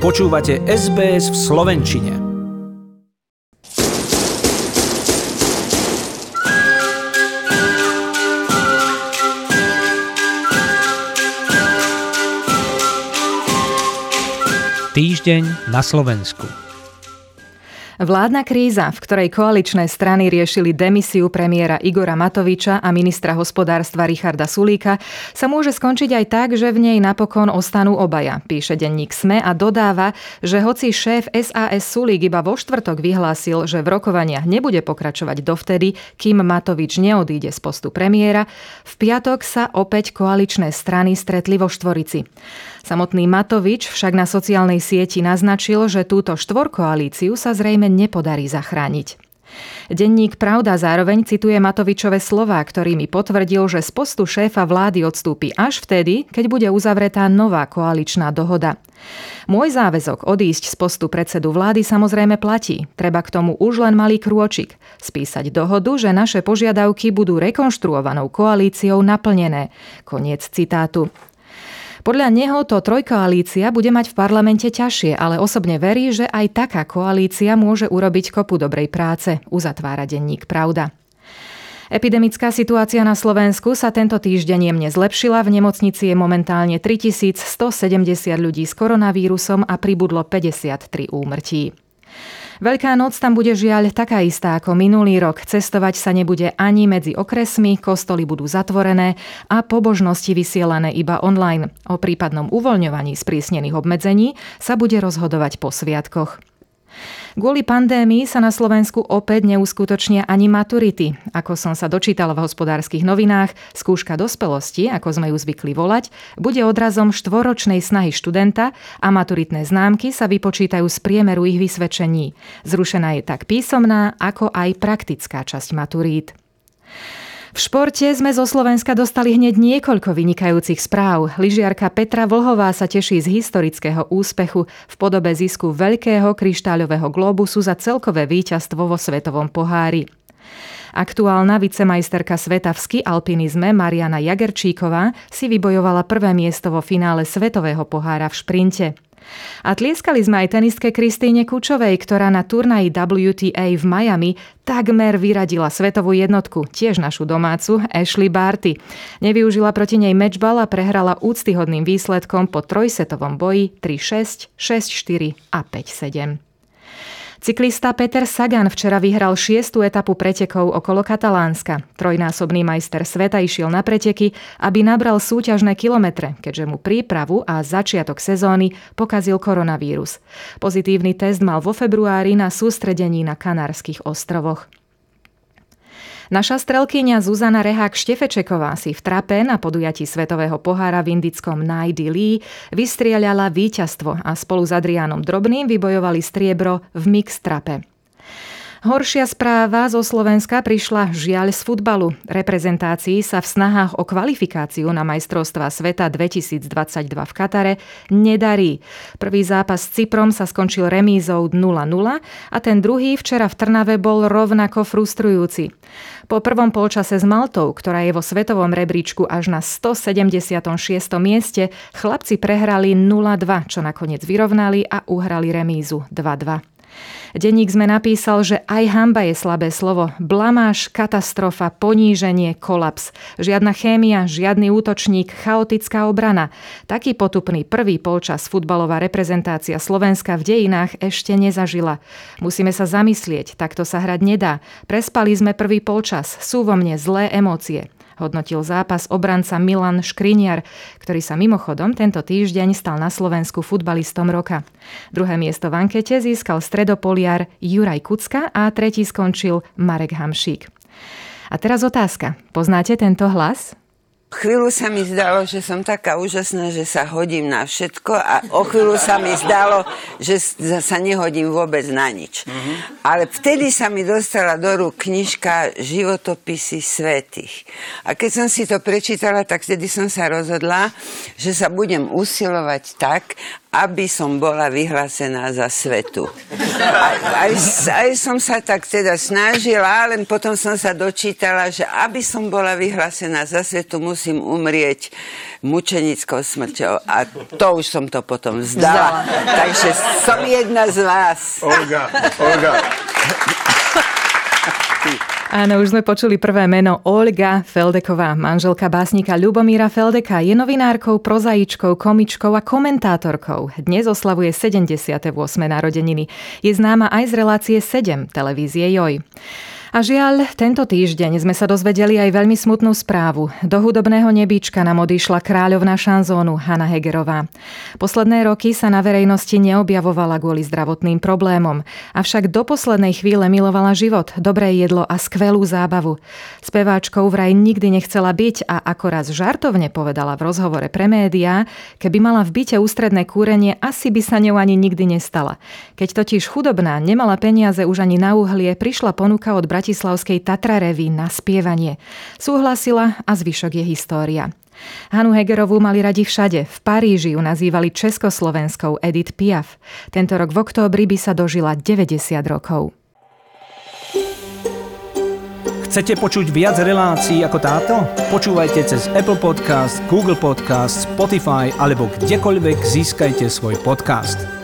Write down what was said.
Počúvate SBS v Slovenčine. Týždeň na Slovensku. Vládna kríza, v ktorej koaličné strany riešili demisiu premiéra Igora Matoviča a ministra hospodárstva Richarda Sulíka, sa môže skončiť aj tak, že v nej napokon ostanú obaja, píše denník SME a dodáva, že hoci šéf SAS Sulík iba vo štvrtok vyhlásil, že v rokovaniach nebude pokračovať dovtedy, kým Matovič neodíde z postu premiéra, v piatok sa opäť koaličné strany stretli vo Štvorici. Samotný Matovič však na sociálnej sieti naznačil, že túto štvorkoalíciu sa zrejme nepodarí zachrániť. Denník Pravda zároveň cituje Matovičové slová, ktorými potvrdil, že z postu šéfa vlády odstúpi až vtedy, keď bude uzavretá nová koaličná dohoda. Môj záväzok odísť z postu predsedu vlády samozrejme platí. Treba k tomu už len malý krôčik. Spísať dohodu, že naše požiadavky budú rekonštruovanou koalíciou naplnené. Koniec citátu. Podľa neho to trojkoalícia bude mať v parlamente ťažšie, ale osobne verí, že aj taká koalícia môže urobiť kopu dobrej práce, uzatvára denník Pravda. Epidemická situácia na Slovensku sa tento týždeň jemne zlepšila. V nemocnici je momentálne 3170 ľudí s koronavírusom a pribudlo 53 úmrtí. Veľká noc tam bude žiaľ taká istá ako minulý rok. Cestovať sa nebude ani medzi okresmi, kostoly budú zatvorené a pobožnosti vysielané iba online. O prípadnom uvoľňovaní sprísnených obmedzení sa bude rozhodovať po sviatkoch. Kvôli pandémii sa na Slovensku opäť neuskutočnia ani maturity. Ako som sa dočítala v hospodárskych novinách, skúška dospelosti, ako sme ju zvykli volať, bude odrazom štvoročnej snahy študenta a maturitné známky sa vypočítajú z priemeru ich vysvedčení. Zrušená je tak písomná, ako aj praktická časť maturít. V športe sme zo Slovenska dostali hneď niekoľko vynikajúcich správ. Lyžiarka Petra Vlhová sa teší z historického úspechu v podobe zisku veľkého kryštáľového globusu za celkové víťazstvo vo svetovom pohári. Aktuálna vicemajsterka sveta v ski alpinizme Mariana Jagerčíková si vybojovala prvé miesto vo finále svetového pohára v šprinte. A tlieskali sme aj tenistke Kristýne Kučovej, ktorá na turnaji WTA v Miami takmer vyradila svetovú jednotku, tiež našu domácu, Ashley Barty. Nevyužila proti nej matchball a prehrala úctyhodným výsledkom po trojsetovom boji 3-6, 6-4 a 5-7. Cyklista Peter Sagan včera vyhral šiestu etapu pretekov okolo Katalánska. Trojnásobný majster sveta išiel na preteky, aby nabral súťažné kilometre, keďže mu prípravu a začiatok sezóny pokazil koronavírus. Pozitívny test mal vo februári na sústredení na Kanárskych ostrovoch. Naša strelkyňa Zuzana Rehák Štefečeková si v trape na podujatí Svetového pohára v indickom Naidi Lee vystrieľala víťazstvo a spolu s Adriánom Drobným vybojovali striebro v mix trape. Horšia správa zo Slovenska prišla žiaľ z futbalu. Reprezentácii sa v snahách o kvalifikáciu na majstrovstva sveta 2022 v Katare nedarí. Prvý zápas s Cyprom sa skončil remízou 0-0 a ten druhý včera v Trnave bol rovnako frustrujúci. Po prvom polčase s Maltou, ktorá je vo svetovom rebríčku až na 176. mieste, chlapci prehrali 0-2, čo nakoniec vyrovnali a uhrali remízu 2-2. Denník sme napísal, že aj hamba je slabé slovo. Blamáž, katastrofa, poníženie, kolaps. Žiadna chémia, žiadny útočník, chaotická obrana. Taký potupný prvý polčas futbalová reprezentácia Slovenska v dejinách ešte nezažila. Musíme sa zamyslieť, takto sa hrať nedá. Prespali sme prvý polčas, sú vo mne zlé emócie hodnotil zápas obranca Milan Škriniar, ktorý sa mimochodom tento týždeň stal na Slovensku futbalistom roka. Druhé miesto v ankete získal stredopoliar Juraj Kucka a tretí skončil Marek Hamšík. A teraz otázka. Poznáte tento hlas? Chvíľu sa mi zdalo, že som taká úžasná, že sa hodím na všetko a o chvíľu sa mi zdalo, že sa nehodím vôbec na nič. Mm-hmm. Ale vtedy sa mi dostala do rúk knižka Životopisy svetých. A keď som si to prečítala, tak vtedy som sa rozhodla, že sa budem usilovať tak, aby som bola vyhlásená za svetu. Aj, aj, aj som sa tak teda snažila, len potom som sa dočítala, že aby som bola vyhlásená za svetu, musím umrieť mučenickou smrťou. A to už som to potom vzdala. Takže som jedna z vás. Olga, Olga. Áno, už sme počuli prvé meno Olga Feldeková, manželka básnika Ľubomíra Feldeka. Je novinárkou, prozaičkou, komičkou a komentátorkou. Dnes oslavuje 78. narodeniny. Je známa aj z relácie 7 televízie Joj. A žiaľ, tento týždeň sme sa dozvedeli aj veľmi smutnú správu. Do hudobného nebíčka nám odišla kráľovná šanzónu Hanna Hegerová. Posledné roky sa na verejnosti neobjavovala kvôli zdravotným problémom, avšak do poslednej chvíle milovala život, dobré jedlo a skvelú zábavu. Speváčkou vraj nikdy nechcela byť a ako raz žartovne povedala v rozhovore pre médiá, keby mala v byte ústredné kúrenie, asi by sa ňou ani nikdy nestala. Keď totiž chudobná nemala peniaze už ani na uhlie, prišla ponuka od Bratislavskej Tatrarevi na spievanie. Súhlasila a zvyšok je história. Hanu Hegerovú mali radi všade. V Paríži ju nazývali československou Edith Piaf. Tento rok v októbri by sa dožila 90 rokov. Chcete počuť viac relácií ako táto? Počúvajte cez Apple Podcast, Google Podcast, Spotify alebo kdekoľvek získajte svoj podcast.